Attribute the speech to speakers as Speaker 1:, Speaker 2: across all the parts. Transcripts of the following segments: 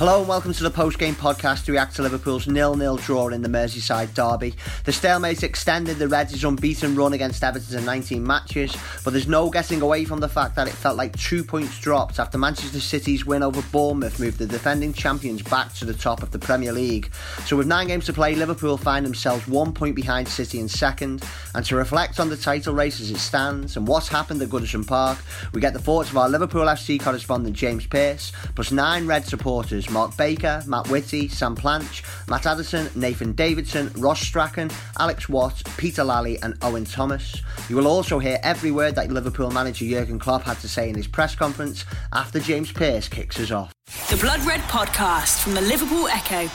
Speaker 1: Hello and welcome to the post-game podcast to react to Liverpool's nil-nil draw in the Merseyside derby. The stalemate extended the Reds' unbeaten run against Everton in 19 matches, but there's no getting away from the fact that it felt like two points dropped after Manchester City's win over Bournemouth moved the defending champions back to the top of the Premier League. So with nine games to play, Liverpool find themselves one point behind City in second, and to reflect on the title race as it stands and what's happened at Goodison Park, we get the thoughts of our Liverpool FC correspondent James Pearce, plus nine Red supporters Mark Baker, Matt Whitty, Sam Planch, Matt Addison, Nathan Davidson, Ross Strachan, Alex Watt, Peter Lally, and Owen Thomas. You will also hear every word that Liverpool manager Jurgen Klopp had to say in his press conference after James Pearce kicks us off.
Speaker 2: The Blood Red podcast from the Liverpool Echo.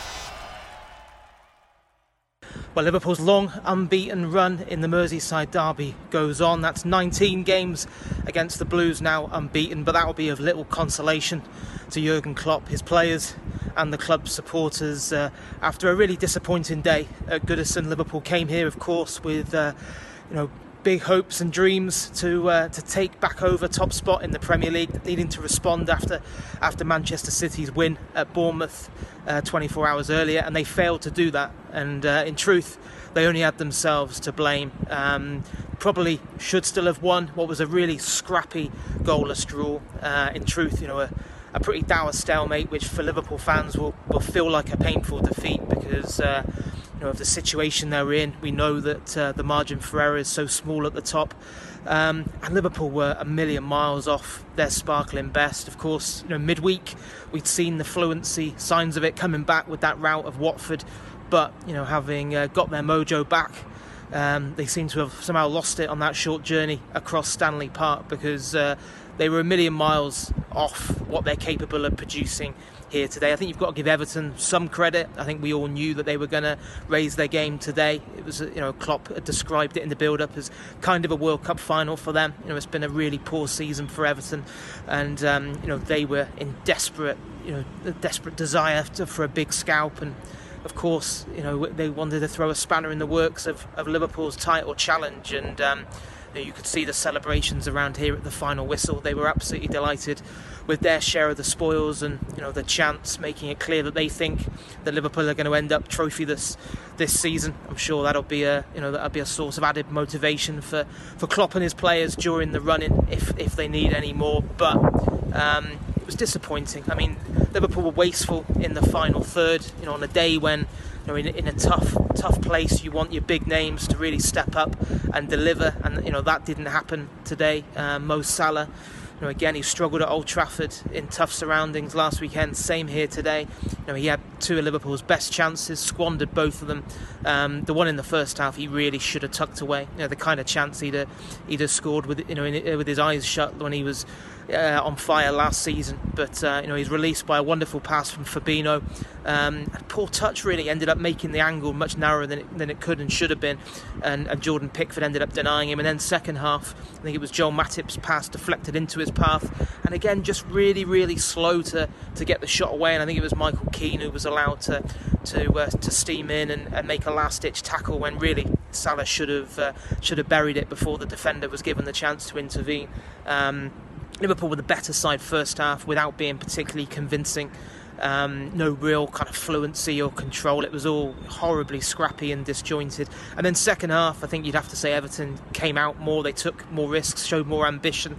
Speaker 3: Well, Liverpool's long unbeaten run in the Merseyside derby goes on. That's 19 games against the Blues now unbeaten, but that will be of little consolation to Jurgen Klopp, his players, and the club supporters. Uh, after a really disappointing day at Goodison, Liverpool came here, of course, with uh, you know big hopes and dreams to uh, to take back over top spot in the Premier League, needing to respond after after Manchester City's win at Bournemouth uh, 24 hours earlier, and they failed to do that. And uh, in truth, they only had themselves to blame. Um, probably should still have won what was a really scrappy goalless draw. Uh, in truth, you know. A, a pretty dour stalemate, which for Liverpool fans will, will feel like a painful defeat because uh, you know of the situation they're in. We know that uh, the margin for error is so small at the top, um, and Liverpool were a million miles off their sparkling best. Of course, you know midweek we'd seen the fluency signs of it coming back with that rout of Watford, but you know having uh, got their mojo back. Um, they seem to have somehow lost it on that short journey across Stanley Park because uh, they were a million miles off what they're capable of producing here today. I think you've got to give Everton some credit. I think we all knew that they were going to raise their game today. It was, you know, Klopp described it in the build-up as kind of a World Cup final for them. You know, it's been a really poor season for Everton, and um, you know they were in desperate, you know, desperate desire to, for a big scalp and. Of course, you know they wanted to throw a spanner in the works of, of Liverpool's title challenge, and um, you, could see the celebrations around here at the final whistle. They were absolutely delighted with their share of the spoils and you know the chance, making it clear that they think that Liverpool are going to end up trophyless this season. I'm sure that'll be a you know that'll be a source of added motivation for for Klopp and his players during the running if if they need any more. But um, it was disappointing. I mean, Liverpool were wasteful in the final third. You know, on a day when you know in, in a tough tough place, you want your big names to really step up and deliver, and you know that didn't happen today. Uh, Mo Salah you know, again, he struggled at Old Trafford in tough surroundings last weekend. Same here today. You know, he had two of Liverpool's best chances, squandered both of them. Um, the one in the first half, he really should have tucked away. You know, the kind of chance he'd have, he'd have scored with you know in, with his eyes shut when he was uh, on fire last season. But uh, you know, he's released by a wonderful pass from Fabinho. Um, poor touch really ended up making the angle much narrower than it, than it could and should have been. And, and, Jordan Pickford ended up denying him. And then second half, I think it was Joel Matip's pass deflected into his path. And again, just really, really slow to, to get the shot away. And I think it was Michael Keane who was allowed to to uh, to steam in and, and make a last ditch tackle when really Salah should have uh, should have buried it before the defender was given the chance to intervene. Um, Liverpool were the better side first half without being particularly convincing. Um, no real kind of fluency or control. It was all horribly scrappy and disjointed. And then second half, I think you'd have to say Everton came out more. They took more risks, showed more ambition,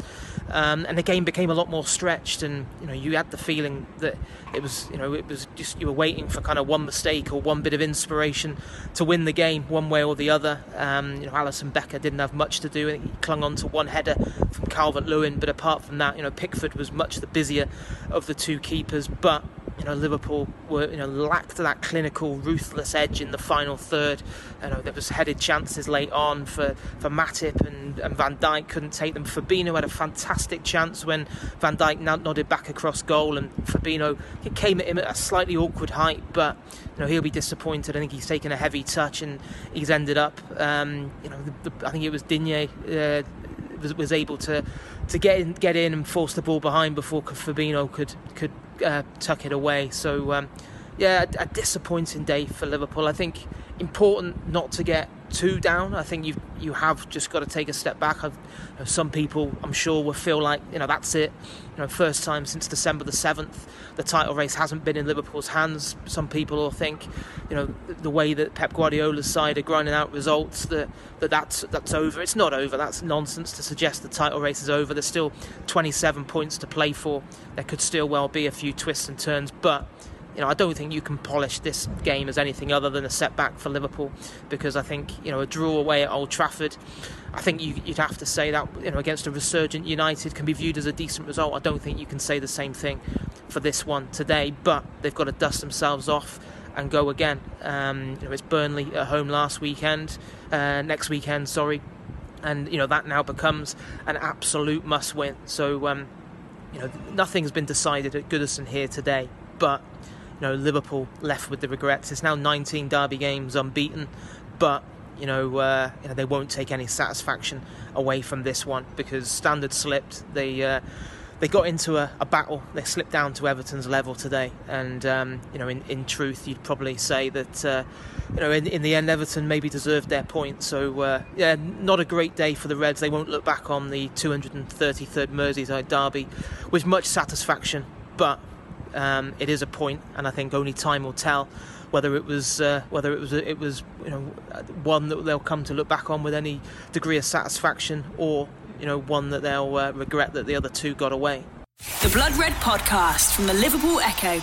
Speaker 3: um, and the game became a lot more stretched. And you know, you had the feeling that it was, you know, it was just you were waiting for kind of one mistake or one bit of inspiration to win the game, one way or the other. Um, you know, Alisson Becker didn't have much to do. He clung on to one header from Calvert Lewin, but apart from that, you know, Pickford was much the busier of the two keepers, but you know Liverpool were you know lacked that clinical ruthless edge in the final third. You know there was headed chances late on for for Matip and, and Van Dijk couldn't take them. Fabinho had a fantastic chance when Van Dijk nodded back across goal and Fabinho it came at him at a slightly awkward height but you know he'll be disappointed. I think he's taken a heavy touch and he's ended up um, you know the, the, I think it was Digne uh, was, was able to to get in, get in and force the ball behind before Fabinho could could uh, tuck it away. So um, yeah, a, a, disappointing day for Liverpool. I think important not to get too down. I think you you have just got to take a step back. You know, some people, I'm sure, will feel like you know that's it. You know, first time since December the seventh, the title race hasn't been in Liverpool's hands. Some people will think, you know, the way that Pep Guardiola's side are grinding out results that, that that's that's over. It's not over. That's nonsense to suggest the title race is over. There's still 27 points to play for. There could still well be a few twists and turns, but you know, I don't think you can polish this game as anything other than a setback for Liverpool because I think you know a draw away at Old Trafford. I think you, would have to say that you know against a resurgent United can be viewed as a decent result. I don't think you can say the same thing for this one today, but they've got to dust themselves off and go again. Um, you know, it's Burnley at home last weekend, uh, next weekend, sorry, and you know that now becomes an absolute must-win. So. Um, you know, nothing's been decided at Goodison here today, but you know, Liverpool left with the regrets. It's now 19 derby games unbeaten, but you know, uh, you know they won't take any satisfaction away from this one because standard slipped. They uh, they got into a, a, battle. They slipped down to Everton's level today, and um, you know, in, in truth, you'd probably say that uh, you know, in, in the end, Everton maybe deserved their point. So uh, yeah, not a great day for the Reds. They won't look back on the 233rd Merseyside derby with much satisfaction, but um, it is a point, and I think only time will tell whether it was uh, whether it was it was you know one that they'll come to look back on with any degree of satisfaction, or you know one that they'll uh, regret that the other two got away.
Speaker 2: The Blood Red Podcast from the Liverpool Echo.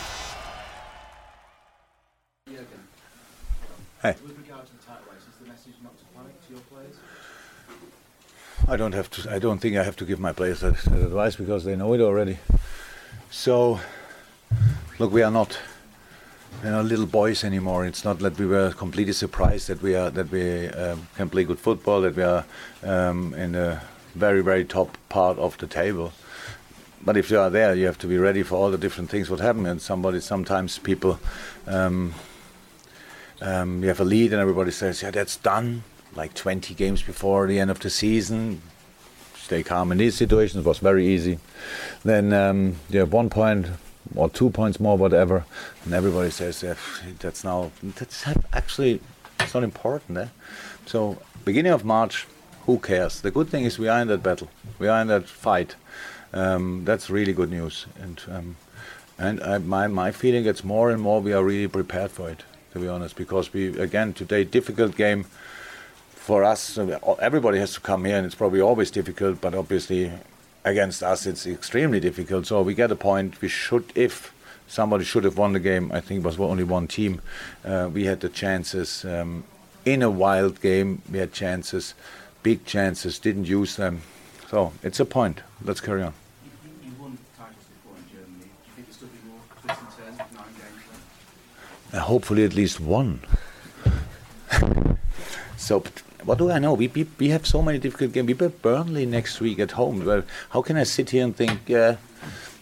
Speaker 4: Hey.
Speaker 5: With regard to the title race, is the message not to panic to your players?
Speaker 4: I don't have to. I don't think I have to give my players that, that advice because they know it already. So look, we are not you know, little boys anymore. It's not that we were completely surprised that we are that we um, can play good football, that we are um, in the very very top part of the table. But if you are there, you have to be ready for all the different things what happen. And somebody, sometimes people, um, um you have a lead and everybody says, "Yeah, that's done." Like 20 games before the end of the season, stay calm in these situations. It was very easy. Then um, you have one point or two points more, whatever, and everybody says yeah, that's now that's actually it's not important. Eh? So beginning of March, who cares? The good thing is we are in that battle, we are in that fight. Um, that's really good news, and um, and I, my my feeling gets more and more we are really prepared for it. To be honest, because we again today difficult game for us. Everybody has to come here, and it's probably always difficult. But obviously, against us, it's extremely difficult. So we get a point. We should, if somebody should have won the game, I think it was only one team. Uh, we had the chances um, in a wild game. We had chances, big chances, didn't use them. So it's a point. Let's carry on.
Speaker 5: You, you won titles before in Germany. Do you think there's still be more twists and turns with nine games?
Speaker 4: Uh, hopefully, at least one. so what do I know? We, we, we have so many difficult games. We play Burnley next week at home. Well, how can I sit here and think uh,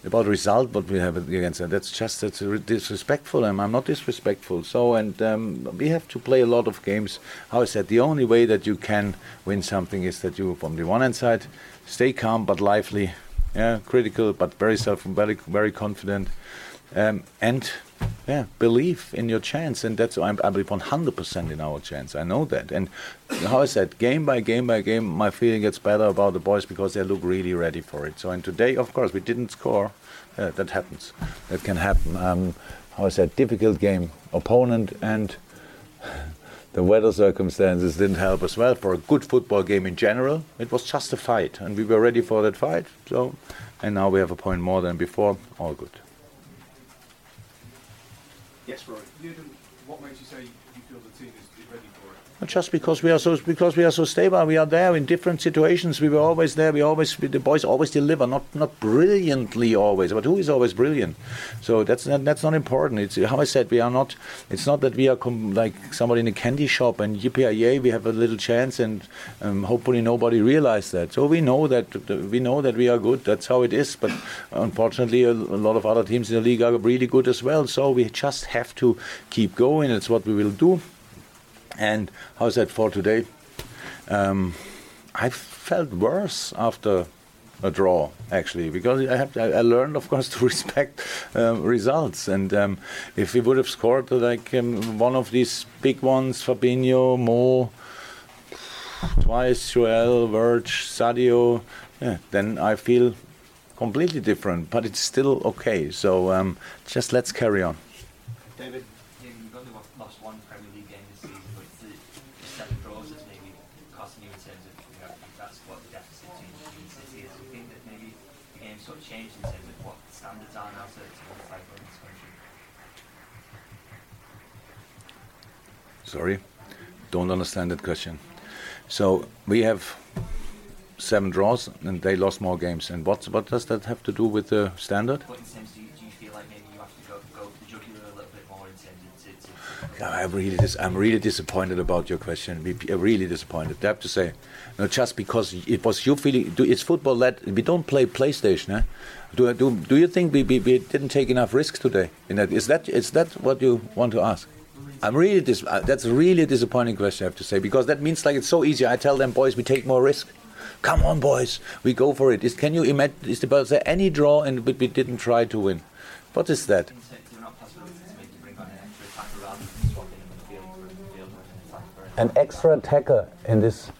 Speaker 4: about result what we have against them? That's just that's disrespectful. I'm, I'm not disrespectful. So and um, we have to play a lot of games. How is that? the only way that you can win something is that you, from the one hand side, stay calm but lively, yeah, critical but very self, very very confident, um, and yeah, believe in your chance, and that's I believe 100% in our chance. I know that, and how I said, game by game by game, my feeling gets better about the boys because they look really ready for it. So, and today, of course, we didn't score. Uh, that happens. That can happen. Um, how I said, difficult game, opponent, and the weather circumstances didn't help as well for a good football game in general. It was just a fight, and we were ready for that fight. So, and now we have a point more than before. All good.
Speaker 5: Yes, Roy. What makes you say you feel the team is, is ready
Speaker 4: Just because we are so because we are so stable, we are there in different situations. We were always there. We always the boys always deliver, not not brilliantly always, but who is always brilliant? So that's not, that's not important. It's how I said we are not. It's not that we are com- like somebody in a candy shop and yippee we have a little chance, and um, hopefully nobody realized that. So we know that we know that we are good. That's how it is. But unfortunately, a, a lot of other teams in the league are really good as well. So we just have to keep going. It's what we will do. And how's that for today? Um, I felt worse after a draw actually because I have I learned of course to respect um, results and um, if we would have scored like um, one of these big ones Fabinho Mo twice, Joel, Verge, Sadio, yeah, then I feel completely different, but it's still okay. So um, just let's carry on.
Speaker 1: David.
Speaker 6: Yeah, you've only lost one Premier League game this season, but it's the, the seven draws that's maybe costing you in terms of you know, that's what the deficit between City is. Do you think that maybe the game sort of changed in terms of what the standards are now to, to what it's like in this country?
Speaker 4: Sorry, don't understand that question. So we have seven draws, and they lost more games. And what what does that have to do with the standard?
Speaker 6: What in do you, do you feel like maybe you have to go, go the jugular a little bit more in terms of to, to, to
Speaker 4: I'm really, dis- I'm really disappointed about your question. We- I'm really disappointed. I have to say, no, just because it was you feeling. Do, it's football that we don't play PlayStation. Eh? Do, do, do you think we, we, we didn't take enough risks today? In that, is that is that what you want to ask? I'm really dis- uh, that's really a disappointing question. I have to say because that means like it's so easy. I tell them, boys, we take more risk. Come on, boys, we go for it. Is, can you imagine? Is there any draw and but we didn't try to win? What is that?
Speaker 6: an extra attacker in
Speaker 4: this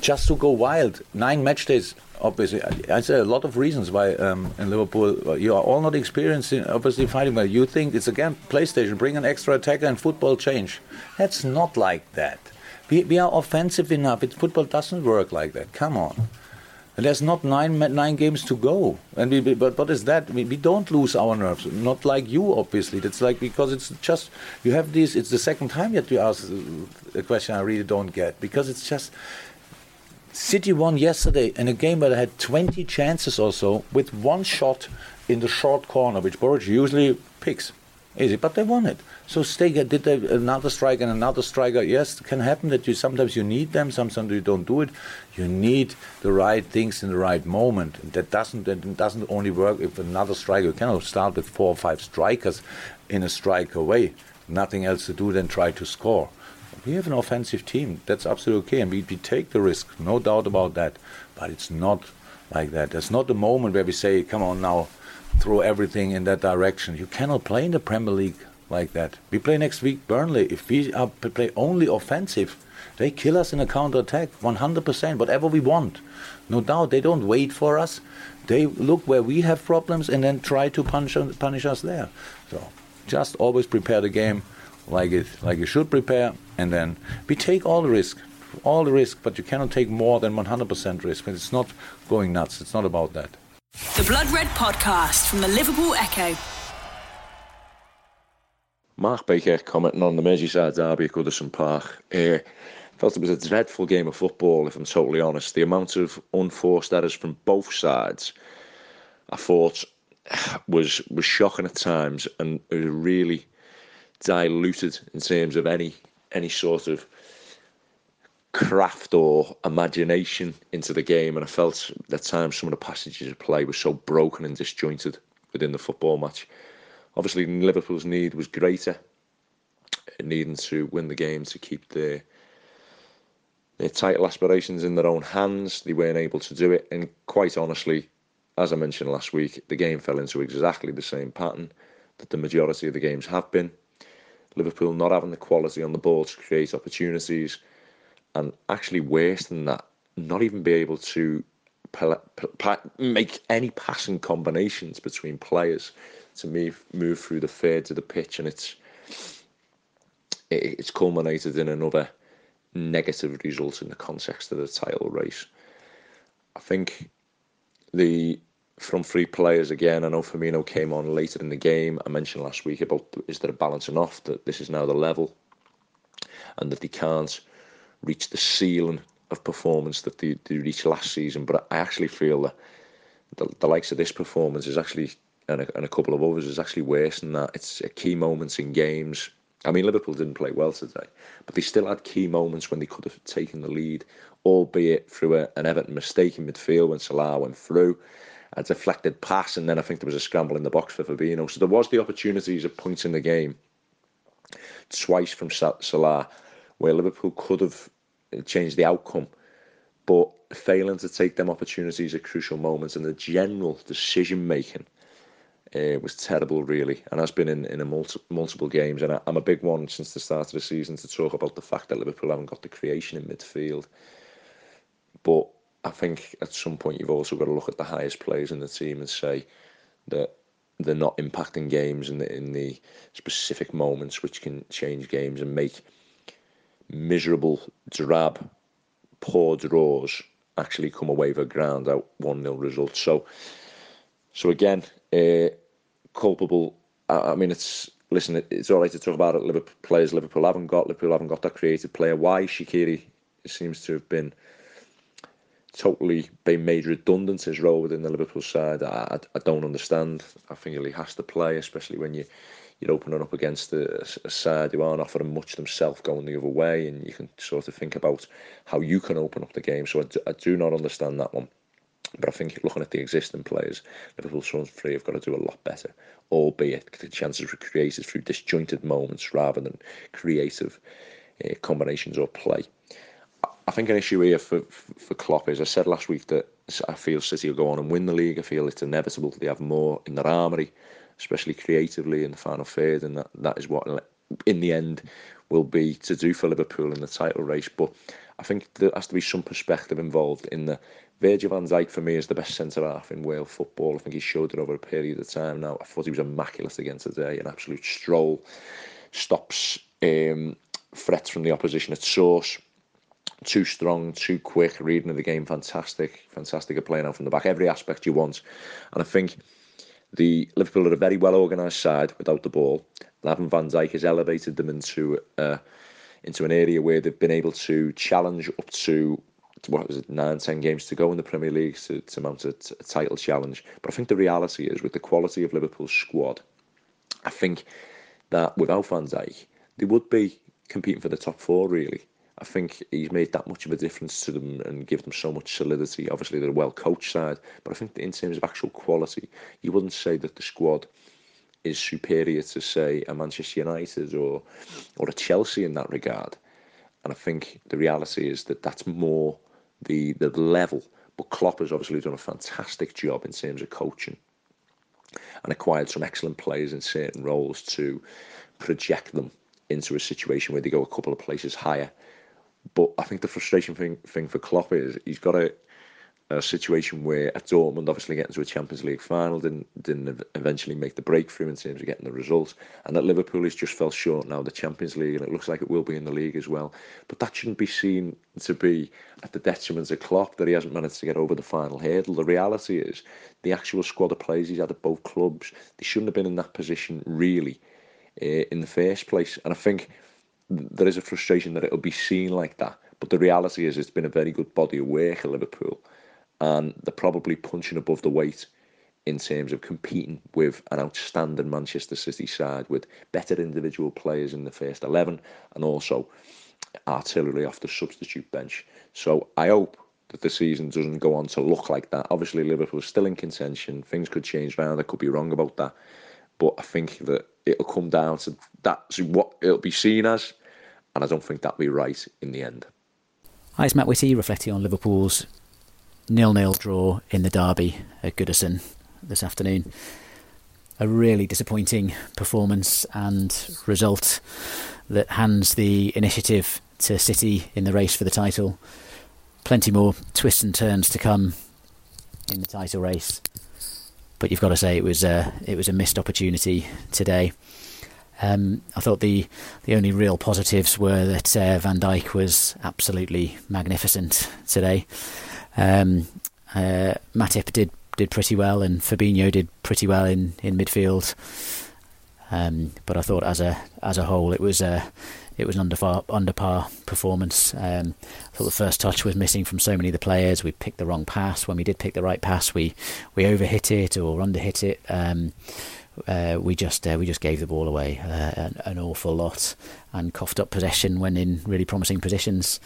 Speaker 4: just to go wild. Nine match days, obviously. I- say a lot of reasons why um, in Liverpool uh, you are all not experiencing, obviously fighting well. You think it's again PlayStation, bring an extra attacker and football change. That's not like that. We, we are offensive enough. It, football doesn't work like that. Come on. And there's not nine nine games to go, and we, we- but what is that? We, we don't lose our nerves. Not like you, obviously. That's like because it's just you have these. It's the second time that you ask uh, a question I really don't get because it's just City won yesterday in a game where they had 20 chances or so with one shot in the short corner, which Boruc usually picks. Easy, but they won it. So Stega did they, another strike and another striker. Yes, it can happen that you sometimes you need them, sometimes you don't do it. You need the right things in the right moment. And that doesn't that doesn't only work if another striker. You cannot start with four or five strikers in a striker way. Nothing else to do than try to score. We have an offensive team. That's absolutely okay, and we, we take the risk, no doubt about that. But it's not like that. There's not the moment where we say, "Come on now, throw everything in that direction." You cannot play in the Premier League like that. We play next week Burnley. If we are, play only offensive, they kill us in a counter attack, 100%. Whatever we want, no doubt. They don't wait for us. They look where we have problems and then try to punish punish us there. So just always prepare the game like it like you should prepare, and then we take all the risk, all the risk, but you cannot take more than 100% risk. And it's not going nuts. It's not about that.
Speaker 2: The Blood Red Podcast from the Liverpool Echo.
Speaker 7: Mark Baker commenting on the Merseyside derby at Goodison Park. Uh, felt it was a dreadful game of football, if I'm totally honest. The amount of unforced errors from both sides, I thought, was was shocking at times, and it was really diluted in terms of any any sort of craft or imagination into the game. And I felt at times some of the passages of play were so broken and disjointed within the football match. Obviously, Liverpool's need was greater, needing to win the game to keep their their title aspirations in their own hands. They weren't able to do it, and quite honestly, as I mentioned last week, the game fell into exactly the same pattern that the majority of the games have been. Liverpool not having the quality on the ball to create opportunities, and actually worse than that, not even be able to make any passing combinations between players to move move through the thirds of the pitch, and it's it, it's culminated in another negative result in the context of the title race. I think the from three players again. I know Firmino came on later in the game. I mentioned last week about is there a balancing off that this is now the level, and that they can't reach the ceiling of performance that they, they reached last season. But I actually feel that the, the likes of this performance is actually and a, and a couple of others is actually worse than that. It's a key moments in games. I mean, Liverpool didn't play well today, but they still had key moments when they could have taken the lead, albeit through a, an Everton mistake in midfield when Salah went through, a deflected pass, and then I think there was a scramble in the box for Fabinho. So there was the opportunities at points in the game, twice from Salah, where Liverpool could have changed the outcome, but failing to take them opportunities at crucial moments and the general decision making uh, was terrible, really, and has been in, in a multi, multiple games. And I, am a big one since the start of the season to talk about the fact that Liverpool haven't got the creation in midfield. But I think at some point you've also got to look at the highest players in the team and say that they're not impacting games in the in the specific moments which can change games and make miserable, drab, poor draws actually come away with a ground out one 0 result. So, so again, uh, culpable. I, I, mean, it's listen. it's all right to talk about it. Liverpool players Liverpool haven't got. Liverpool haven't got that creative player. Why Shaqiri seems to have been totally been made redundant his role within the Liverpool side. I, I, I don't understand. I think he has to play, especially when you you're opening up against a, a side who aren't offering much themselves going the other way, and you can sort of think about how you can open up the game. So I do, not understand that one. But I think looking at the existing players, Liverpool's front three have got to do a lot better, albeit the chances were created through disjointed moments rather than creative uh, combinations or play. I think an issue here for, for Klopp is I said last week that I feel City will go on and win the league. I feel it's inevitable that they have more in their armoury, especially creatively in the final third, and that, that is what in the end will be to do for Liverpool in the title race. But I think there has to be some perspective involved in the Virgil van Dijk for me is the best centre half in Wales football. I think he showed it over a period of time now. I thought he was immaculate again today, an absolute stroll. Stops um, threats from the opposition at source too strong, too quick, reading of the game, fantastic, fantastic at playing out from the back, every aspect you want. And I think the Liverpool are a very well organised side without the ball. Lavin Van Dijk has elevated them into uh, into an area where they've been able to challenge up to what is it, nine, ten games to go in the Premier League to, to mount a, a title challenge. But I think the reality is, with the quality of Liverpool's squad, I think that without Van Dijk, they would be competing for the top four, really. I think he's made that much of a difference to them and give them so much solidity. Obviously, they're a well coached side, but I think in terms of actual quality, you wouldn't say that the squad is superior to, say, a Manchester United or or a Chelsea in that regard. And I think the reality is that that's more the the level. But Klopp has obviously done a fantastic job in terms of coaching and acquired some excellent players in certain roles to project them into a situation where they go a couple of places higher but I think the frustration thing, thing for Klopp is he's got a, a situation where at Dortmund, obviously getting to a Champions League final, didn't didn't eventually make the breakthrough in terms of getting the results, and that Liverpool has just fell short now the Champions League, and it looks like it will be in the league as well. But that shouldn't be seen to be at the detriment of Klopp that he hasn't managed to get over the final hurdle. The reality is the actual squad of players he's had at both clubs, they shouldn't have been in that position really uh, in the first place, and I think there is a frustration that it'll be seen like that. But the reality is, it's been a very good body of work at Liverpool, and they're probably punching above the weight in terms of competing with an outstanding Manchester City side with better individual players in the first 11 and also artillery off the substitute bench. So I hope that the season doesn't go on to look like that. Obviously, Liverpool's still in contention. Things could change around. I could be wrong about that. But I think that it'll come down to that's what it'll be seen as, and I don't think that'll be right in the end.
Speaker 8: Hi, it's Matt Whitty reflecting on Liverpool's nil-nil draw in the derby at Goodison this afternoon. A really disappointing performance and result that hands the initiative to City in the race for the title. Plenty more twists and turns to come in the title race but you've got to say it was a it was a missed opportunity today. Um, I thought the the only real positives were that uh, Van Dijk was absolutely magnificent today. Um, uh, Matip did did pretty well, and Fabinho did pretty well in in midfield. Um, but I thought as a as a whole, it was a it was an under par, under par performance. Um, I thought the first touch was missing from so many of the players. We picked the wrong pass. When we did pick the right pass, we we overhit it or underhit it. Um, uh, we just uh, we just gave the ball away uh, an, an, awful lot and coughed up possession when in really promising positions.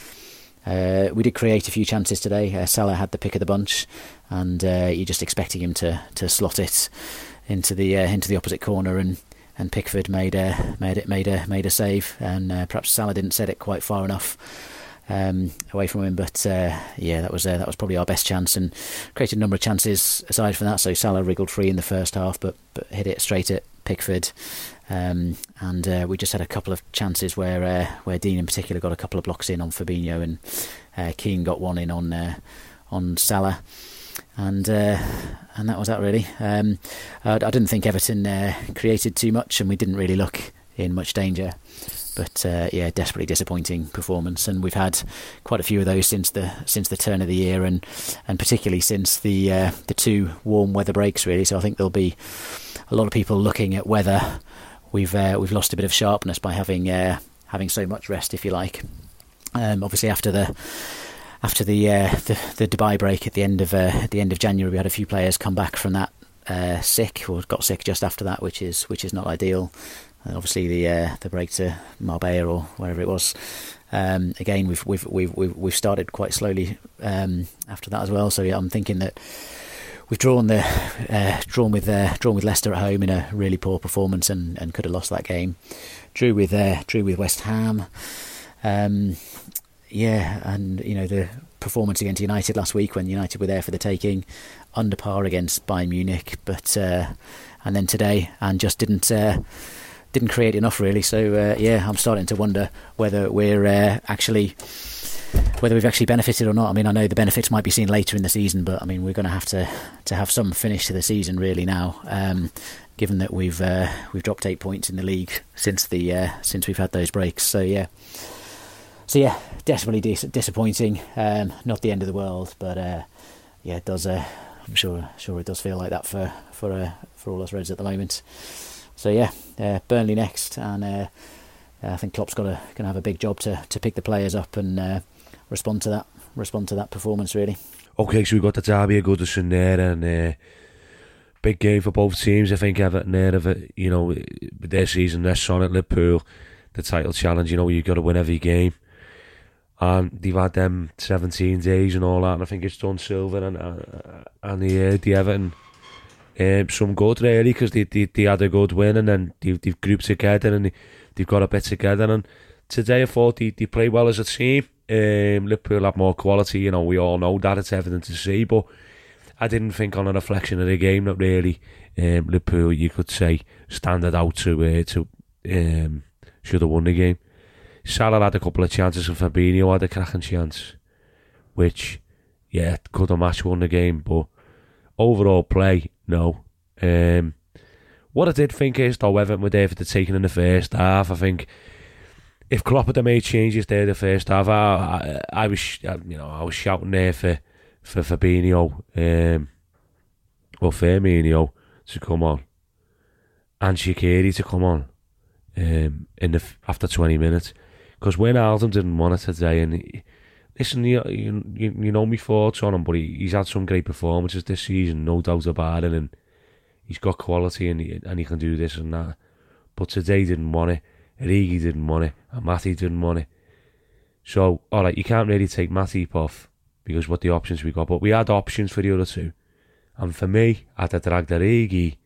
Speaker 8: Uh, we did create a few chances today. Uh, Salah had the pick of the bunch, and you're just expecting him to, to slot it into the into the opposite corner and and Pickford made a made it made a made a save, and uh, perhaps Salah didn't set it quite far enough um, away from him. But uh, yeah, that was uh, that was probably our best chance and created a number of chances aside from that. So Salah wriggled free in the first half, but but hit it straight at Pickford. Um, and uh, we just had a couple of chances where uh, where Digne in particular got a couple of blocks in on Fabinho and uh, Keane got one in on uh, on Salah and uh, and that was that really. Um, I, I, didn't think Everton uh, created too much, and we didn't really look in much danger. But uh, yeah, desperately disappointing performance, and we've had quite a few of those since the since the turn of the year, and and particularly since the uh, the two warm weather breaks really. So I think there'll be a lot of people looking at whether we've uh, we've lost a bit of sharpness by having uh, having so much rest, if you like. Um, obviously, after the after the, uh, the, the Dubai break at the end of uh, at the end of January, we had a few players come back from that uh, sick or got sick just after that, which is which is not ideal. Obviously, the uh, the break to Marbella or wherever it was. Um, again, we've, we've we've we've started quite slowly um, after that as well. So yeah, I'm thinking that we've drawn the uh, drawn with uh, drawn with Leicester at home in a really poor performance and, and could have lost that game. Drew with drew with West Ham. Um, yeah, and you know the performance against United last week when United were there for the taking, under par against Bayern Munich, but uh, and then today and just didn't uh, didn't create enough really. So uh, yeah, I'm starting to wonder whether we're uh, actually whether we've actually benefited or not. I mean, I know the benefits might be seen later in the season, but I mean we're going to have to to have some finish to the season really now. Um, given that we've uh, we've dropped eight points in the league since the uh, since we've had those breaks, so yeah, so yeah, desperately dis- disappointing. Um, not the end of the world, but uh, yeah, it does. Uh, I'm sure, sure it does feel like that for for for all us Reds at the moment. So yeah, uh, Burnley next, and uh, I think Klopp's got to going to have a big job to, to pick the players up and uh, respond to that respond to that performance really.
Speaker 9: Okay, so we've got the derby of Goodison there, and big game for both teams. I think Everton there, it, you know, their season, their son at Liverpool, the title challenge. You know, you've got to win every game and they've had them 17 days and all that, and I think it's done Silva and uh, and the uh, the Everton Ehm, um, some good really because they, they, they had a good win and then they, they've grouped together and they, they've got a bit together and today I thought they, they play well as a team. Um, Liverpool have more quality you know we all know that it's evident to see but I didn't think on a reflection of the game that really um, Liverpool you could say standard out to uh, to um, should have won the game. Salah had a couple of chances and Fabinho had a cracking chance which yeah could have match won the game but overall play no. Um, what I did think is, though, Everton were for the taking in the first half. I think if Klopp had made changes there the first half, I, I, I was, you know, I was shouting there for for Fabinho um, or Firmino to come on and Shaqiri to come on um, in the after 20 minutes. Because Wijnaldum didn't want it today, and he, listen, you, you, you know me thoughts on him, but he, he's had some great performances this season, no doubt about it, and he's got quality and he, and he can do this and that. But today didn't want it, Origi didn't want it, and Matty didn't want it. So, alright, you can't really take Matip off because what the options we got, but we had options for the other two. And for me, I'd have dragged Origi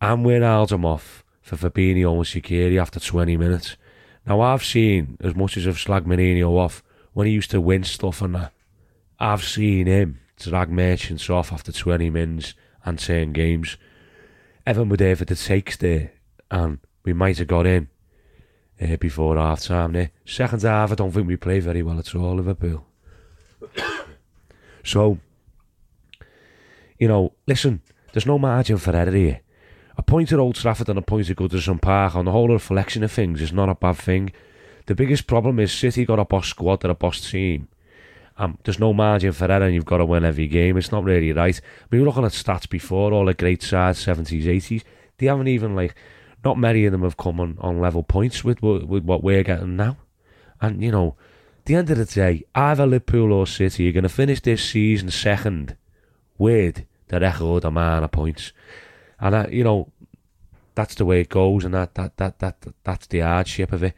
Speaker 9: and Wijnaldum off for Fabinho and Shaqiri after 20 minutes. Now I've seen as much as I've slagged Mourinho off when he used to win stuff and that. I've seen him drag merchants off after 20 minutes and 10 games. Evan were there for the takes there, and we might have got in uh, before half time there. Second half, I don't think we played very well at all, Liverpool. so, you know, listen, there's no margin for error here a point at Old Trafford and a point at Goodison Park on the whole reflection of things is not a bad thing. The biggest problem is City got a boss squad, they're a boss team. Um, there's no margin for error and you've got to win every game. It's not really right. I mean, looking at stats before, all the great sides, 70s, 80s, they haven't even, like, not many of them have come on, on level points with, with what we're getting now. And, you know, the end of the day, either Liverpool or City, you're going to finish this season second with the record amount of points. And I, you know, that's the way it goes, and that that that that that's the hardship of it.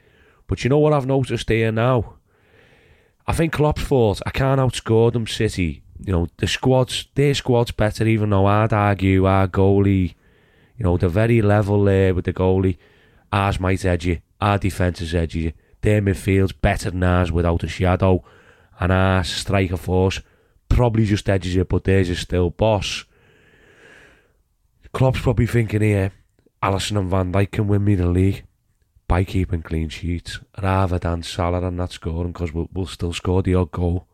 Speaker 9: But you know what I've noticed here now? I think Klopp's fault. I can't outscore them, City. You know, the squad's their squad's better, even though I'd argue our goalie, you know, the very level there with the goalie. Ours might edge you. Our defence is edgy. their midfield's better than ours without a shadow, and our striker force probably just edges it, but theirs is still boss. Klopp's probably thinking here, Alisson and Van Dijk can win me the league by keeping clean sheets rather than Salah and not scoring because we'll, we'll still score the odd goal.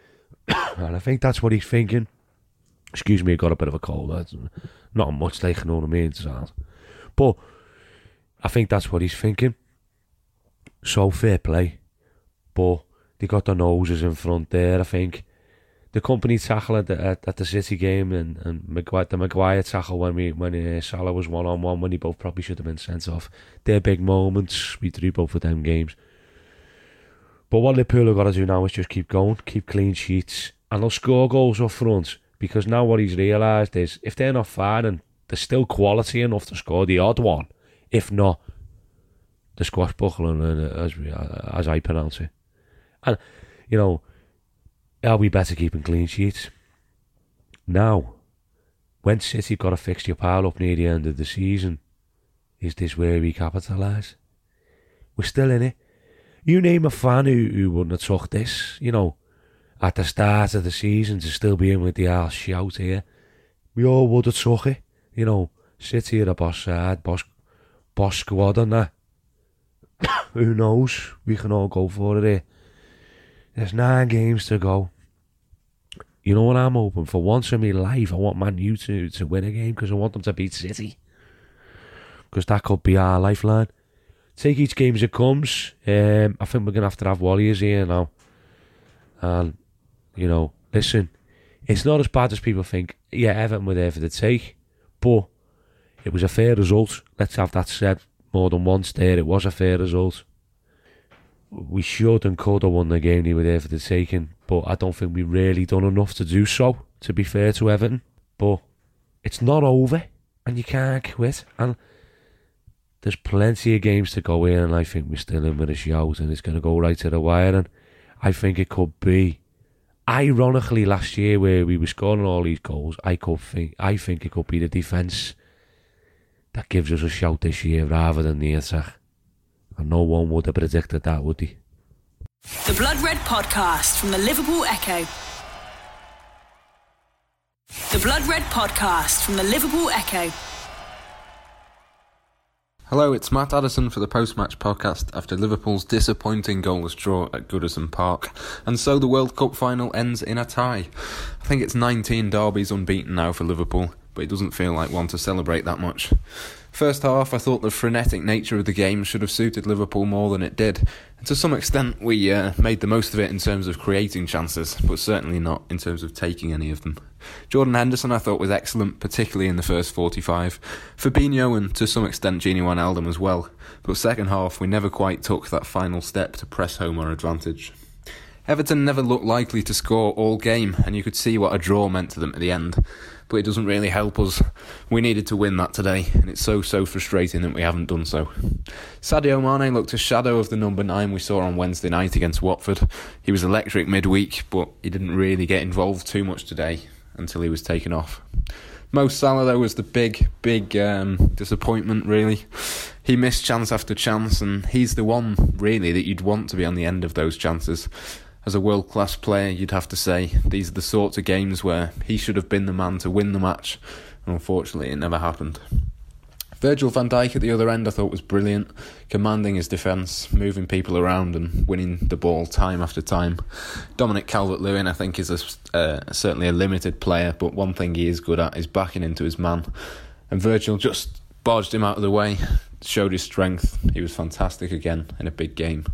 Speaker 9: and I think that's what he's thinking. Excuse me, I got a bit of a cold. That's not much like, you know what I mean? But I think that's what he's thinking. So fair play. But they got the noses in front there, I think. The Kompany tackle at the, at, at the City game and, and Maguire, the Maguire tackle when we when uh, Salah was one on one when they both probably should have been sent off. They're big moments. We drew both of them games. But what Liverpool have got to do now is just keep going, keep clean sheets, and they'll score goals up front. Because now what he's realised is if they're not firing, there's still quality enough to score the odd one. If not, the squash buckling, as, as I pronounce it. And, you know, Are we better keeping clean sheets? Now, when City got a fixture pile up near the end of the season, is this where we capitalise? We're still in it. You name a fan who, who wouldn't have took this, you know, at the start of the season to still be in with the arse shout here. We all would have took it, you know, City at a boss side, boss, boss squad and that. who knows? We can all go for it here. There's nine games to go. You know what I'm hoping for? Once in my life, I want Man U to, to win a game because I want them to beat City. Because that could be our lifeline. Take each game as it comes. Um, I think we're going to have to have Warriors here now. And, you know, listen, it's not as bad as people think. Yeah, Everton were there for the take. But it was a fair result. Let's have that said more than once there. It was a fair result we should and could have won the game they were there for the taking, but I don't think we really done enough to do so, to be fair to Everton. But it's not over, and you can't quit. And there's plenty of games to go in, and I think we're still in with a shout, and it's going to go right to the wire. And I think it could be, ironically, last year where we were scoring all these goals, I could think, I think it could be the defence that gives us a shout this year rather than the attack. And no one would have predicted that, would he?
Speaker 2: The Blood Red Podcast from the Liverpool Echo. The Blood Red Podcast from the Liverpool Echo.
Speaker 10: Hello, it's Matt Addison for the post match podcast after Liverpool's disappointing goalless draw at Goodison Park. And so the World Cup final ends in a tie. I think it's 19 derbies unbeaten now for Liverpool, but it doesn't feel like one to celebrate that much. First half, I thought the frenetic nature of the game should have suited Liverpool more than it did. And to some extent, we uh, made the most of it in terms of creating chances, but certainly not in terms of taking any of them. Jordan Henderson, I thought, was excellent, particularly in the first 45. Fabinho and to some extent Gini Wijnaldum as well. But second half, we never quite took that final step to press home our advantage. Everton never looked likely to score all game, and you could see what a draw meant to them at the end. But it doesn't really help us. We needed to win that today, and it's so, so frustrating that we haven't done so. Sadio Mane looked a shadow of the number nine we saw on Wednesday night against Watford. He was electric midweek, but he didn't really get involved too much today until he was taken off. Mo Salah, though, was the big, big um, disappointment, really. He missed chance after chance, and he's the one, really, that you'd want to be on the end of those chances as a world class player, you'd have to say these are the sorts of games where he should have been the man to win the match, and unfortunately, it never happened. Virgil van Dijk at the other end, I thought was brilliant, commanding his defence, moving people around and winning the ball time after time. Dominic Calvert Lewin, I think, is a, uh, certainly a limited player, but one thing he is good at is backing into his man. And Virgil just barged him out of the way, showed his strength. He was fantastic again in a big game.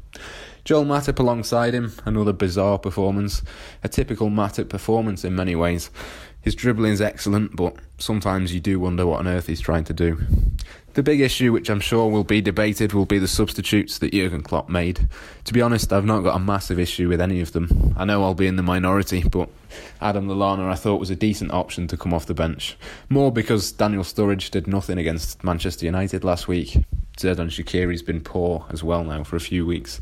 Speaker 10: Joel Matip alongside him, another bizarre performance. A typical Matip performance in many ways. His dribbling is excellent, but sometimes you do wonder what on earth he's trying to do. The big issue, which I'm sure will be debated, will be the substitutes that Jurgen Klopp made. To be honest, I've not got a massive issue with any of them. I know I'll be in the minority, but Adam Lallana I thought was a decent option to come off the bench. More because Daniel Sturridge did nothing against Manchester United last week. Xherdan Shaqiri's been poor as well now for a few weeks.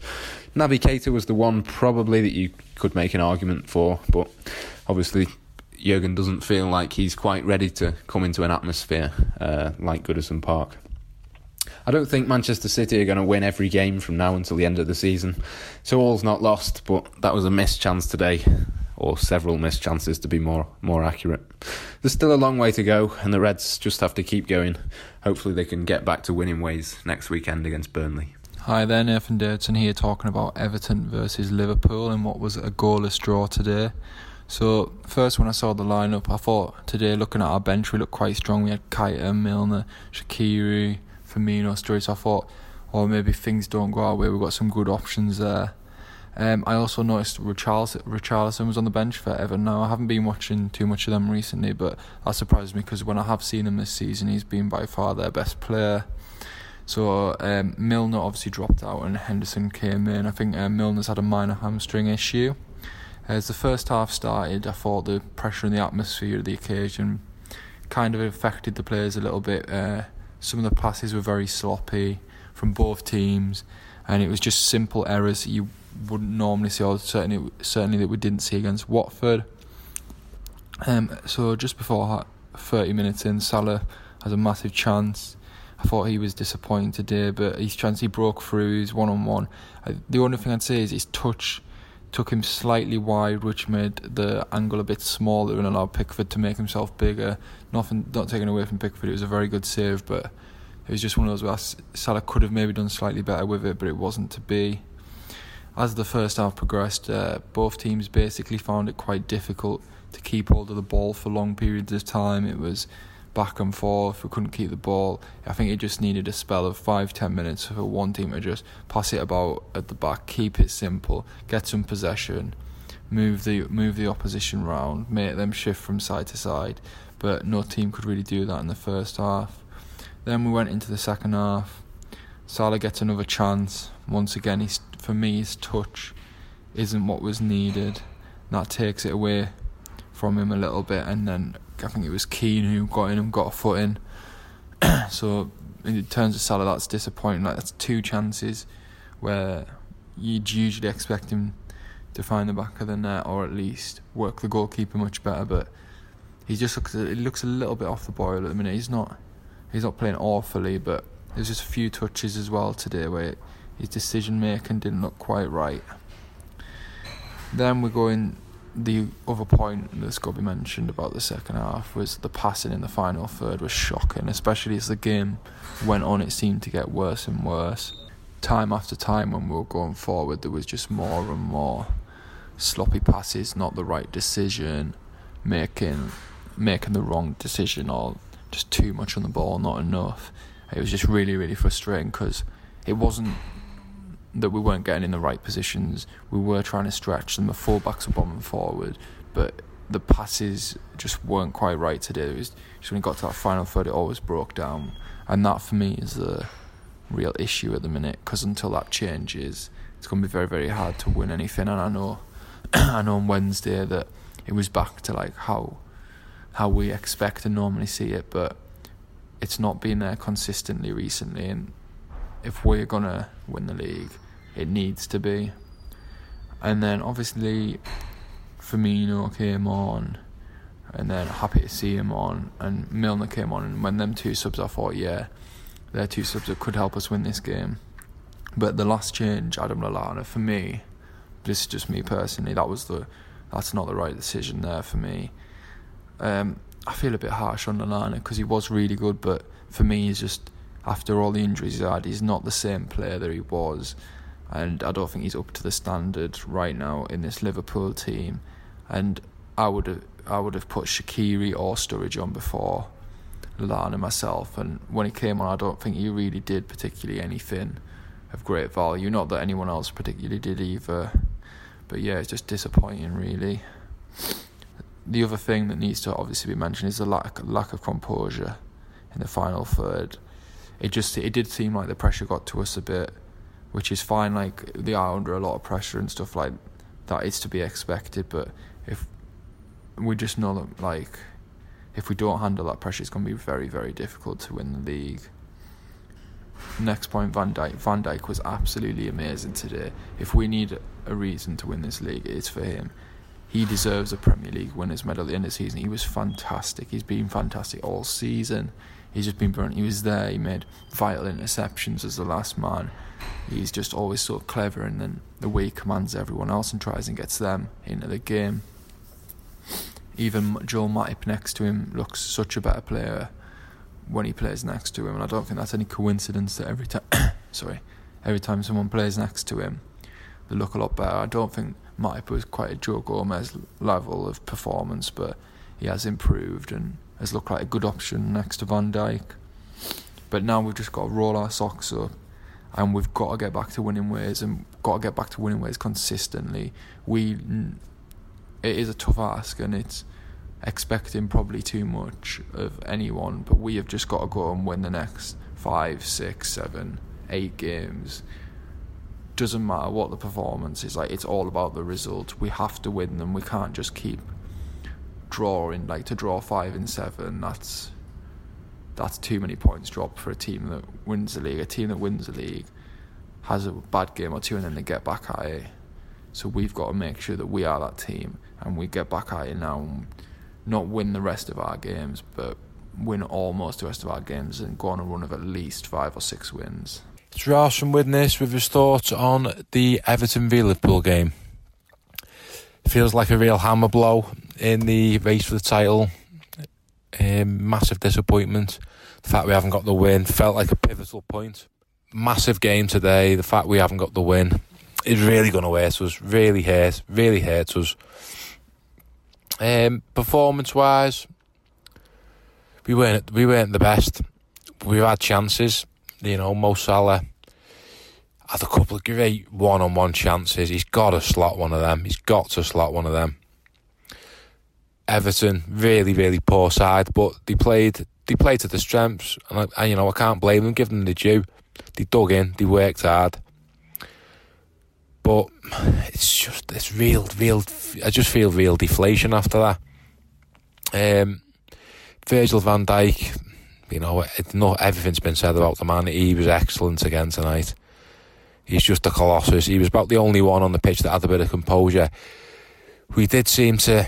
Speaker 10: Naby Keita was the one probably that you could make an argument for, but obviously Jurgen doesn't feel like he's quite ready to come into an atmosphere uh, like Goodison Park. I don't think Manchester City are going to win every game from now until the end of the season. So all's not lost, but that was a missed chance today, or several missed chances to be more more accurate. There's still a long way to go, and the Reds just have to keep going. Hopefully, they can get back to winning ways next weekend against Burnley.
Speaker 11: Hi there, Nathan Davidson here talking about Everton versus Liverpool in what was a goalless draw today. So, first when I saw the lineup, I thought today looking at our bench we looked quite strong. We had Keita, Milner, Shaqiri, Firmino, Sturridge. So I thought, or oh, maybe things don't go our way. We've got some good options there. Um, I also noticed Richarlison, Richarlison was on the bench for Everton. Now I haven't been watching too much of them recently, but that surprised me because when I have seen him this season, he's been by far their best player. So um, Milner obviously dropped out and Henderson came in. I think uh, Milner's had a minor hamstring issue. As the first half started, I thought the pressure and the atmosphere of the occasion kind of affected the players a little bit. Uh, some of the passes were very sloppy from both teams, and it was just simple errors that you wouldn't normally see, or certainly certainly that we didn't see against Watford. Um, so just before 30 minutes in, Salah has a massive chance. I thought he was disappointing today, but his chance he broke through, his one on one. The only thing I'd say is his touch took him slightly wide, which made the angle a bit smaller and allowed Pickford to make himself bigger. Nothing, not taken away from Pickford. It was a very good save, but it was just one of those where Salah could have maybe done slightly better with it, but it wasn't to be. As the first half progressed, uh, both teams basically found it quite difficult to keep hold of the ball for long periods of time. It was back and forth. We couldn't keep the ball. I think it just needed a spell of five, ten minutes for one team to just pass it about at the back, keep it simple, get some possession, move the move the opposition round, make them shift from side to side. But no team could really do that in the first half. Then we went into the second half. Salah gets another chance. Once again, he's, for me, his touch isn't what was needed. That takes it away from him a little bit, and then I think it was Keane who got in and got a foot in. so in terms of Salah, that's disappointing. Like that's two chances where you'd usually expect him to find the back of the net or at least work the goalkeeper much better. But he just looks it looks a little bit off the boil at the minute. He's not he's not playing awfully, but there's just a few touches as well today where his decision making didn't look quite right. Then we're going the other point to be mentioned about the second half was the passing in the final third was shocking, especially as the game went on. It seemed to get worse and worse. Time after time, when we were going forward, there was just more and more sloppy passes, not the right decision, making making the wrong decision, or just too much on the ball, not enough. It was just really, really frustrating because it wasn't that we weren't getting in the right positions. We were trying to stretch them. The fullbacks were bombing forward, but the passes just weren't quite right today. It was just when it got to that final third, it always broke down, and that for me is the real issue at the minute. Because until that changes, it's going to be very, very hard to win anything. And I know, I know on Wednesday that it was back to like how how we expect to normally see it, but it's not been there consistently recently. And if we're gonna win the league, it needs to be. And then obviously Firmino came on, and then happy to see him on, and Milner came on, and when them two subs, I thought, yeah, they're two subs that could help us win this game. But the last change, Adam Lallana, for me, this is just me personally, that was the, that's not the right decision there for me. Um, I feel a bit harsh on Lallana because he was really good, but for me, he's just after all the injuries he's had, he's not the same player that he was and I don't think he's up to the standard right now in this Liverpool team. And I would have I would have put Shaqiri or Sturridge on before Lallana myself. And when he came on, I don't think he really did particularly anything of great value. Not that anyone else particularly did either. But yeah, it's just disappointing, really. The other thing that needs to obviously be mentioned is the lack lack of composure in the final third. It just it did seem like the pressure got to us a bit which is fine. Like they are under a lot of pressure and stuff like that is to be expected. But if we just know that like if we don't handle that pressure, it's going to be very very difficult to win the league. Next point, Van Dijk. Van Dijk was absolutely amazing today. If we need a reason to win this league, it's for him. he deserves a Premier League winners medal at the end of the season. He was fantastic. He's been fantastic all season. He's just been brilliant. He was there. He made vital interceptions as the last man. He's just always so clever, and then the way he commands everyone else and tries and gets them into the game. Even Joel Matip next to him looks such a better player when he plays next to him, and I don't think that's any coincidence that every time, sorry, every time someone plays next to him, they look a lot better. I don't think Matip was quite a Joe Gomez level of performance, but he has improved and has looked like a good option next to Van Dijk. But now we've just got to roll our socks up and we've got to get back to winning ways and got to get back to winning ways consistently. We it is a tough ask and it's expecting probably too much of anyone, but we have just got to go and win the next five, six, seven, eight games doesn't matter what the performance is like it's all about the result we have to win them we can't just keep drawing like to draw five and seven that's that's too many points dropped for a team that wins the league. A team that wins the league has a bad game or two and then they get back at it. So we've got to make sure that we are that team and we get back at it now and not win the rest of our games but win almost the rest of our games and go on a run of at least five or six wins.
Speaker 12: It's Ross from Widnes with his thoughts on the Everton v Liverpool game. Feels like a real hammer blow in the race for the title. Um, massive disappointment. The fact we haven't got the win felt like a pivotal point. Massive game today. The fact we haven't got the win is really going to hurt us. Really hurt. Really hurts us. Um, performance wise, we weren't we weren't the best. We've had chances you know, Mo Salah had a couple of great one-on-one chances. He's got to slot one of them. He's got to slot one of them. Everton, really, really poor side, but they played they played to the strengths, and, I, you know I can't blame them. Give them the due. They dug in. They worked hard. But it's just it's real, real. I just feel real deflation after that. Um, Virgil Van Dijk, you know, it, not everything's been said about the man. He was excellent again tonight. He's just a colossus. He was about the only one on the pitch that had a bit of composure. We did seem to.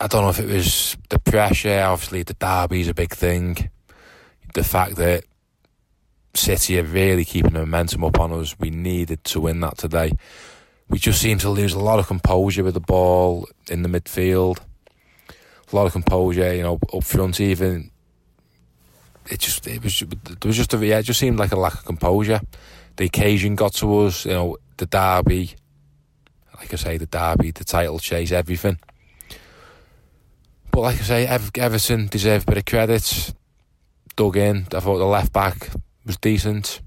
Speaker 12: I don't know if it was the pressure. Obviously, the derby's a big thing. The fact that City are really keeping the momentum up on us. We needed to win that today. We just seemed to lose a lot of composure with the ball in the midfield. A lot of composure, you know, up front even it just it was there was just a yeah, it just seemed like a lack of composure. The occasion got to us, you know, the derby, like I say, the derby, the title chase, everything. But like I say, Ever- Everton deserve a bit of credit. Dug in. I thought the left back was decent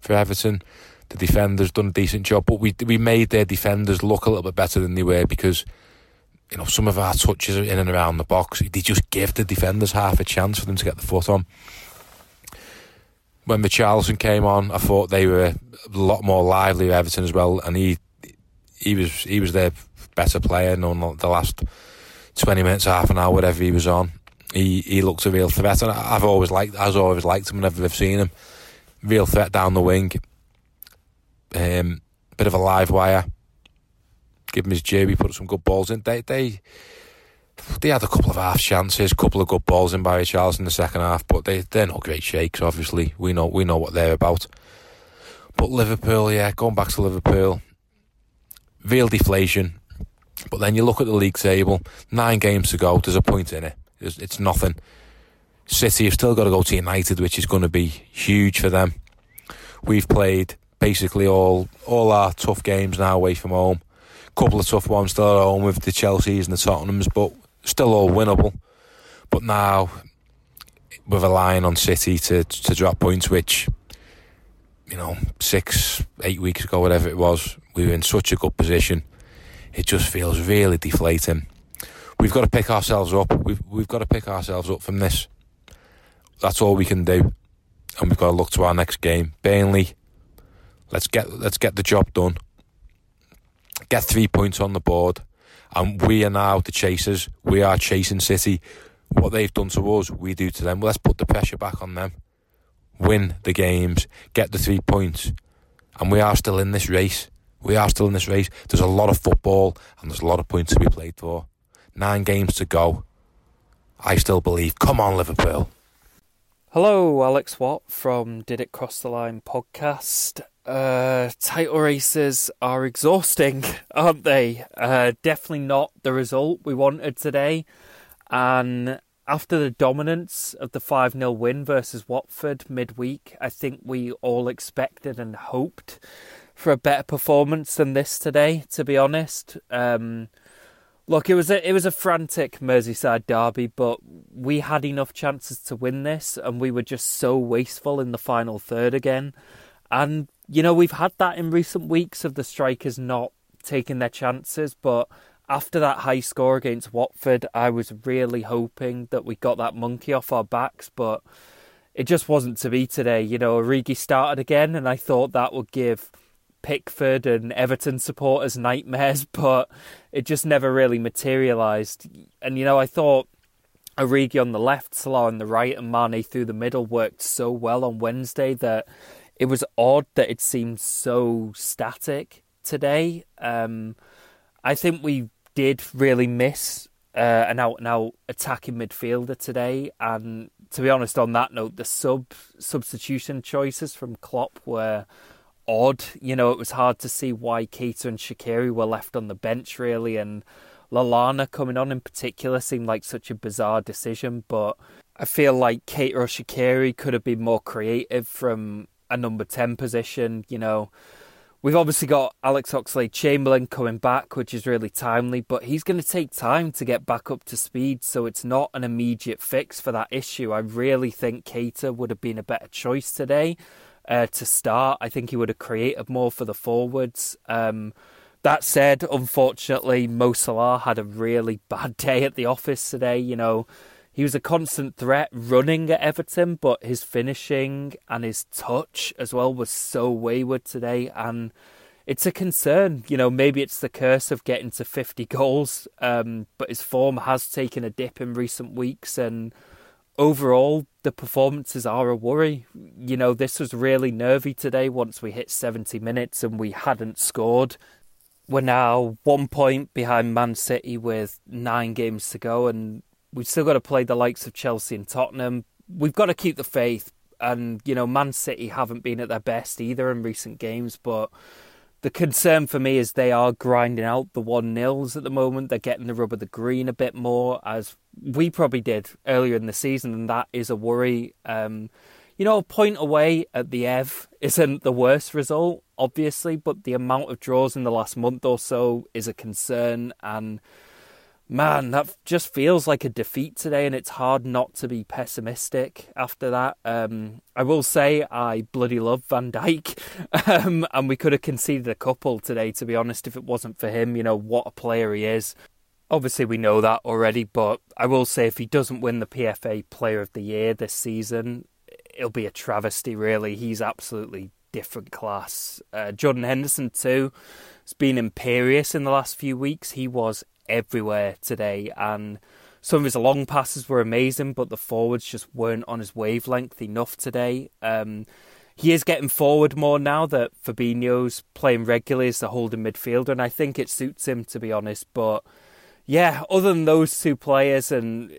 Speaker 12: for Everton. The defenders done a decent job, but we we made their defenders look a little bit better than they were because you know, some of our touches in and around the box, they just give the defenders half a chance for them to get the foot on. When the Richarlison came on, I thought they were a lot more lively Everton as well, and he he was he was their better player. No, the last twenty minutes, half an hour, whatever he was on, he he looked a real threat, and I've always liked I've always liked him whenever I've seen him. Real threat down the wing, um, bit of a live wire give him his due. He put some good balls in. They they they had a couple of half chances, a couple of good balls in Barry Charles in the second half, but they they're not great shakes. Obviously, we know we know what they're about. But Liverpool, yeah, going back to Liverpool, real deflation. But then you look at the league table, nine games to go. There's a point in it. It's, it's nothing. City have still got to go to United, which is going to be huge for them. We've played basically all all our tough games now away from home couple of tough ones still at home with the Chelseas and the Tottenhams, but still all winnable. But now we're relying on City to to drop points, which you know six, eight weeks ago, whatever it was, we were in such a good position. It just feels really deflating. We've got to pick ourselves up. We've we've got to pick ourselves up from this. That's all we can do, and we've got to look to our next game, Burnley. Let's get let's get the job done get three points on the board, and we are now the chasers. We are chasing City. What they've done to us, we do to them. Well, let's put the pressure back on them. Win the games, get the three points, and we are still in this race.
Speaker 9: We are still in this race. There's a lot of football and there's a lot of points to be played for. Nine games to go. I still believe. Come on, Liverpool.
Speaker 13: Hello, Alex Watt from Did It Cross the Line podcast. Uh, title races are exhausting, aren't they? Uh, definitely not the result we wanted today. And after the dominance of the 5 0 win versus Watford midweek, I think we all expected and hoped for a better performance than this today, to be honest. Um, look, it was a it was a frantic Merseyside derby, but we had enough chances to win this, and we were just so wasteful in the final third again. And you know we've had that in recent weeks of the strikers not taking their chances, but after that high score against Watford, I was really hoping that we got that monkey off our backs, but it just wasn't to be today. You know, Origi started again, and I thought that would give Pickford and Everton supporters nightmares, but it just never really materialised. And you know, I thought Origi on the left, Salah on the right, and Mane through the middle worked so well on Wednesday that it was odd that it seemed so static today. Um, I think we did really miss uh, an out and out attacking midfielder today, and to be honest, on that note, the sub substitution choices from Klopp were odd. You know, it was hard to see why Keita and Shaqiri were left on the bench, really, and Lallana coming on in particular seemed like such a bizarre decision. But I feel like Keita or Shaqiri could have been more creative from a number 10 position. You know, we've obviously got Alex Oxlade Chamberlain coming back, which is really timely, but he's going to take time to get back up to speed, so it's not an immediate fix for that issue. I really think Keita would have been a better choice today uh, to start. I think he would have created more for the forwards. Um, that said, unfortunately, Mo Salah had a really bad day at the office today. You know, he was a constant threat running at Everton, but his finishing and his touch as well was so wayward today. And it's a concern. You know, maybe it's the curse of getting to 50 goals, um, but his form has taken a dip in recent weeks. And overall, the performances are a worry. You know, this was really nervy today once we hit 70 minutes and we hadn't scored. We're now one point behind Man City with nine games to go, and we've still got to play the likes of Chelsea and Tottenham. We've got to keep the faith, and, you know, Man City haven't been at their best either in recent games, but the concern for me is they are grinding out the one nils at the moment. They're getting the rub of the green a bit more, as we probably did earlier in the season, and that is a worry. Um, you know, a point away at the Ev isn't the worst result, obviously, but the amount of draws in the last month or so is a concern, and man, that just feels like a defeat today, and it's hard not to be pessimistic after that. Um, I will say I bloody love Van Dijk, um, and we could have conceded a couple today, to be honest, if it wasn't for him. You know, what a player he is. Obviously, we know that already, but I will say if he doesn't win the PFA Player of the Year this season, it'll be a travesty, really. He's absolutely different class. Uh, Jordan Henderson, too, has been imperious in the last few weeks. He was everywhere today, and some of his long passes were amazing, but the forwards just weren't on his wavelength enough today. Um, he is getting forward more now that Fabinho's playing regularly as the holding midfielder, and I think it suits him to be honest. But yeah, other than those two players, and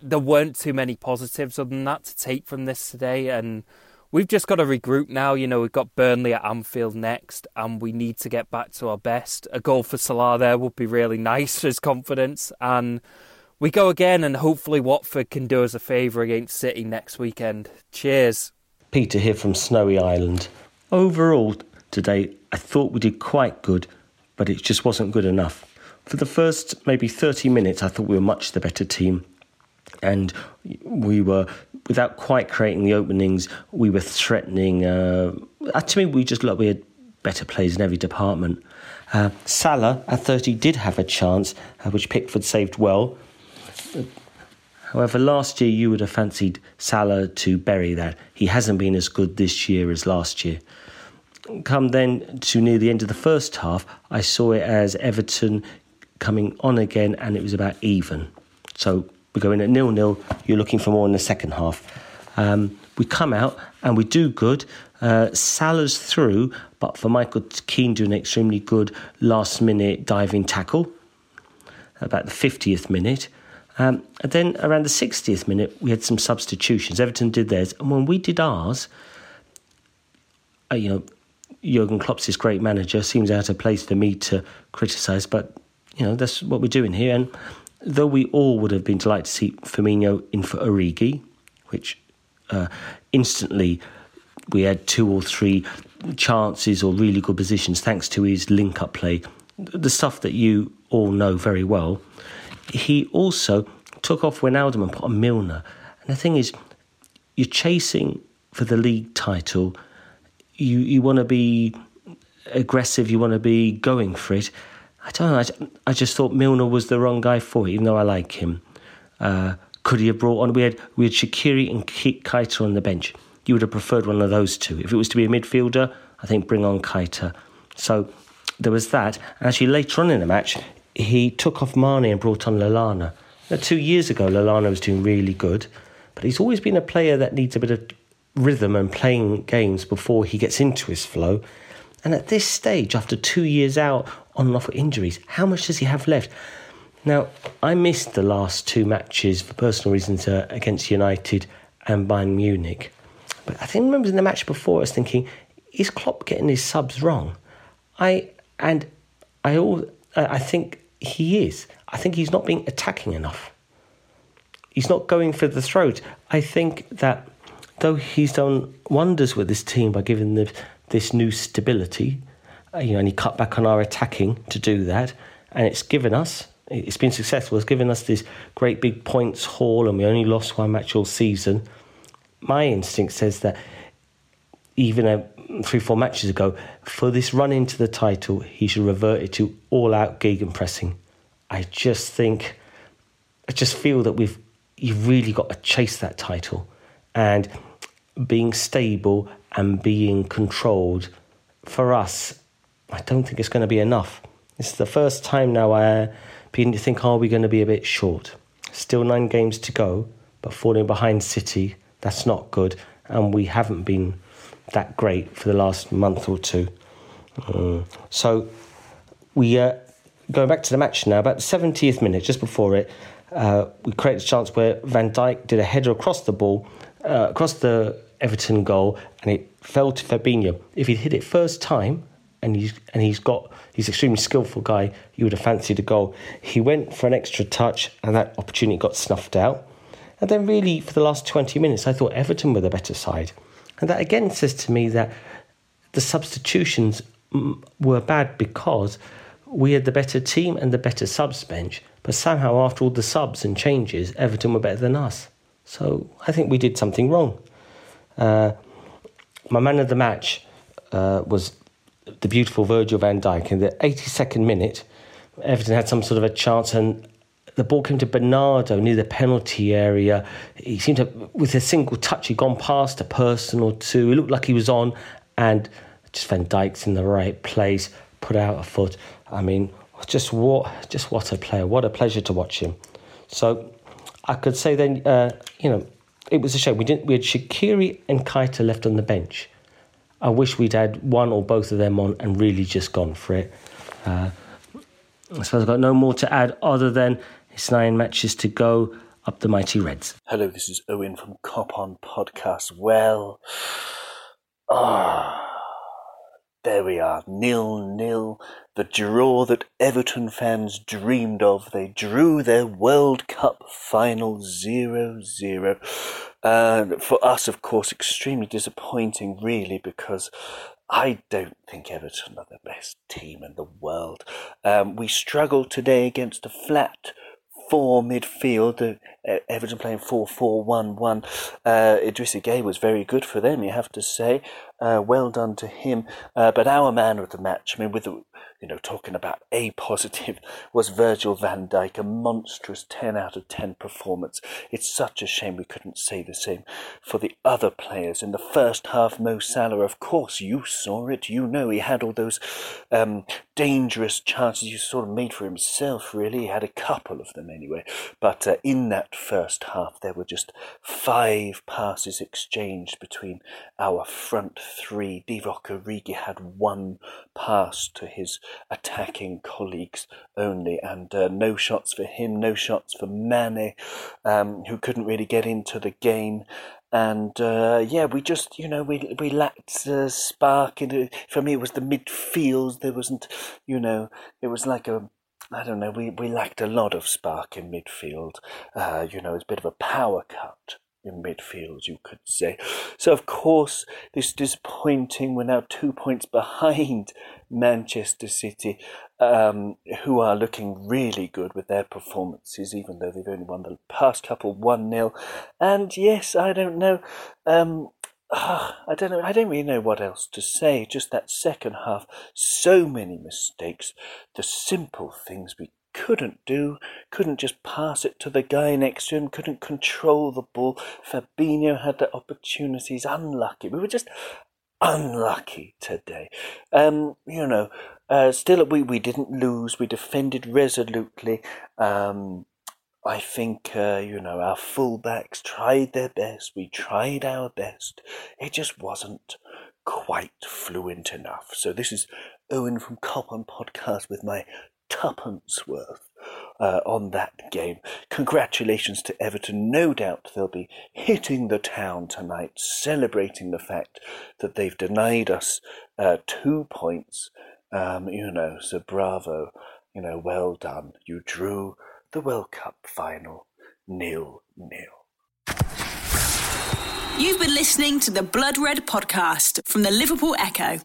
Speaker 13: there weren't too many positives other than that to take from this today, and we've just got to regroup now. You know, we've got Burnley at Anfield next, and we need to get back to our best. A goal for Salah there would be really nice for his confidence. And we go again, and hopefully Watford can do us a favour against City next weekend. Cheers.
Speaker 14: Peter here from Snowy Island. Overall, today, I thought we did quite good, but it just wasn't good enough. For the first maybe 30 minutes, I thought we were much the better team and we were without quite creating the openings we were threatening uh, to me we just looked we had better players in every department. Uh, Salah at 30 did have a chance uh, which Pickford saved well. However last year you would have fancied Salah to bury that. He hasn't been as good this year as last year. Come then to near the end of the first half I saw it as Everton coming on again and it was about even. So we're going at nil nil. You're looking for more in the second half. Um, we come out and we do good. Uh, Salah's through, but for Michael Keane doing an extremely good last minute diving tackle about the 50th minute. Um, and then around the 60th minute, we had some substitutions. Everton did theirs, and when we did ours, uh, you know, Jurgen Klopp's this great manager, seems out of place for me to criticise, but you know that's what we're doing here. And though we all would have been delighted to see Firmino in for Origi, which uh, instantly we had two or three chances or really good positions thanks to his link-up play, the stuff that you all know very well. He also took off Wijnaldum and put on Milner. And the thing is, you're chasing for the league title. You you want to be aggressive. You want to be going for it. I don't know. I, I just thought Milner was the wrong guy for it, even though I like him. Uh, could he have brought on? We had we had Shaqiri and Keita on the bench. You would have preferred one of those two. If it was to be a midfielder, I think bring on Keita. So there was that. And actually, later on in the match, he took off Mane and brought on Lallana. Now, two years ago, Lallana was doing really good, but he's always been a player that needs a bit of rhythm and playing games before he gets into his flow. And at this stage, after two years out on and off with injuries, how much does he have left? Now, I missed the last two matches for personal reasons uh, against United and Bayern Munich. But I think I remember in the match before, I was thinking, is Klopp getting his subs wrong? I and I all I think he is. I think he's not being attacking enough. He's not going for the throat. I think that though he's done wonders with this team by giving them this new stability, you know, and he cut back on our attacking to do that, and it's given us. It's been successful. It's given us this great big points haul, and we only lost one match all season. My instinct says that even a three, four matches ago, for this run into the title, he should revert it to all out gegenpressing. I just think, I just feel that we've you've really got to chase that title, and being stable and being controlled for us, I don't think it's going to be enough. This is the first time now I begin to think, are we going to be a bit short? Still nine games to go, but falling behind City, that's not good, and we haven't been that great for the last month or two. Mm. So we uh, going back to the match now. About the seventieth minute, just before it, uh, we created a chance where Van Dijk did a header across the ball, uh, across the Everton goal, and it fell to Fabinho. If he'd hit it first time, and he's and he's got he's extremely skillful guy, you would have fancied a goal. He went for an extra touch, and that opportunity got snuffed out. And then, really, for the last twenty minutes, I thought Everton were the better side. And that again says to me that the substitutions were bad because we had the better team and the better subs bench, but somehow after all the subs and changes, Everton were better than us. So I think we did something wrong. Uh, my man of the match uh, was the beautiful Virgil van Dijk. In the 82nd minute, Everton had some sort of a chance, and the ball came to Bernardo near the penalty area. He seemed to, with a single touch, he'd gone past a person or two. It looked like he was on, and just Van Dijk's in the right place, put out a foot. I mean, just what, just what a player! What a pleasure to watch him. So, I could say then, uh, you know, it was a shame we didn't. We had Shaqiri and Keita left on the bench. I wish we'd had one or both of them on and really just gone for it. Uh, I suppose I've got no more to add other than it's nine matches to go up the mighty Reds.
Speaker 15: Hello, this is Owen from Cop On Podcast. Well, ah, oh, there we are, nil nil. The draw that Everton fans dreamed of. They drew their World Cup final 0 0. And for us, of course, extremely disappointing, really, because I don't think Everton are the best team in the world. Um, we struggled today against a flat four midfield. Everton playing 4 4 1 1. Uh, Idrissa Gueye was very good for them, you have to say. Uh, well done to him. Uh, but our man of the match, I mean, with the you know, talking about A positive was Virgil van Dijk, a monstrous 10 out of 10 performance. It's such a shame we couldn't say the same for the other players. In the first half, Mo Salah, of course, you saw it. You know he had all those um, dangerous chances you sort of made for himself, really. He had a couple of them anyway. But uh, in that that first half. There were just five passes exchanged between our front three. Divock Origi had one pass to his attacking colleagues only, and uh, no shots for him, no shots for Mane, um, who couldn't really get into the game and uh, yeah, we just you know we we lacked uh, spark. In for me, it was the midfield. There wasn't, you know, it was like a I don't know. We we lacked a lot of spark in midfield. Uh, you know, it's a bit of a power cut in midfield, you could say. So, of course, this is disappointing. We're now two points behind Manchester City, um, who are looking really good with their performances, even though they've only won the past couple 1 0. And yes, I don't know. Um, I don't know. I don't really know what else to say. Just that second half, so many mistakes. The simple things we couldn't do, couldn't just pass it to the guy next to him, couldn't control the ball. Fabinho had the opportunities, unlucky. We were just unlucky today. Um, you know, uh, still we, we didn't lose, we defended resolutely. Um, I think, uh, you know, our fullbacks tried their best, we tried our best. It just wasn't quite fluent enough. So this is Owen from Cop on Podcast with my tuppence worth uh, on that game. Congratulations to Everton. No doubt they'll be hitting the town tonight, celebrating the fact that they've denied us uh, two points. Um, you know, so bravo. You know, well done. You drew the World Cup final nil nil.
Speaker 2: You've been listening to the Blood Red podcast from the Liverpool Echo.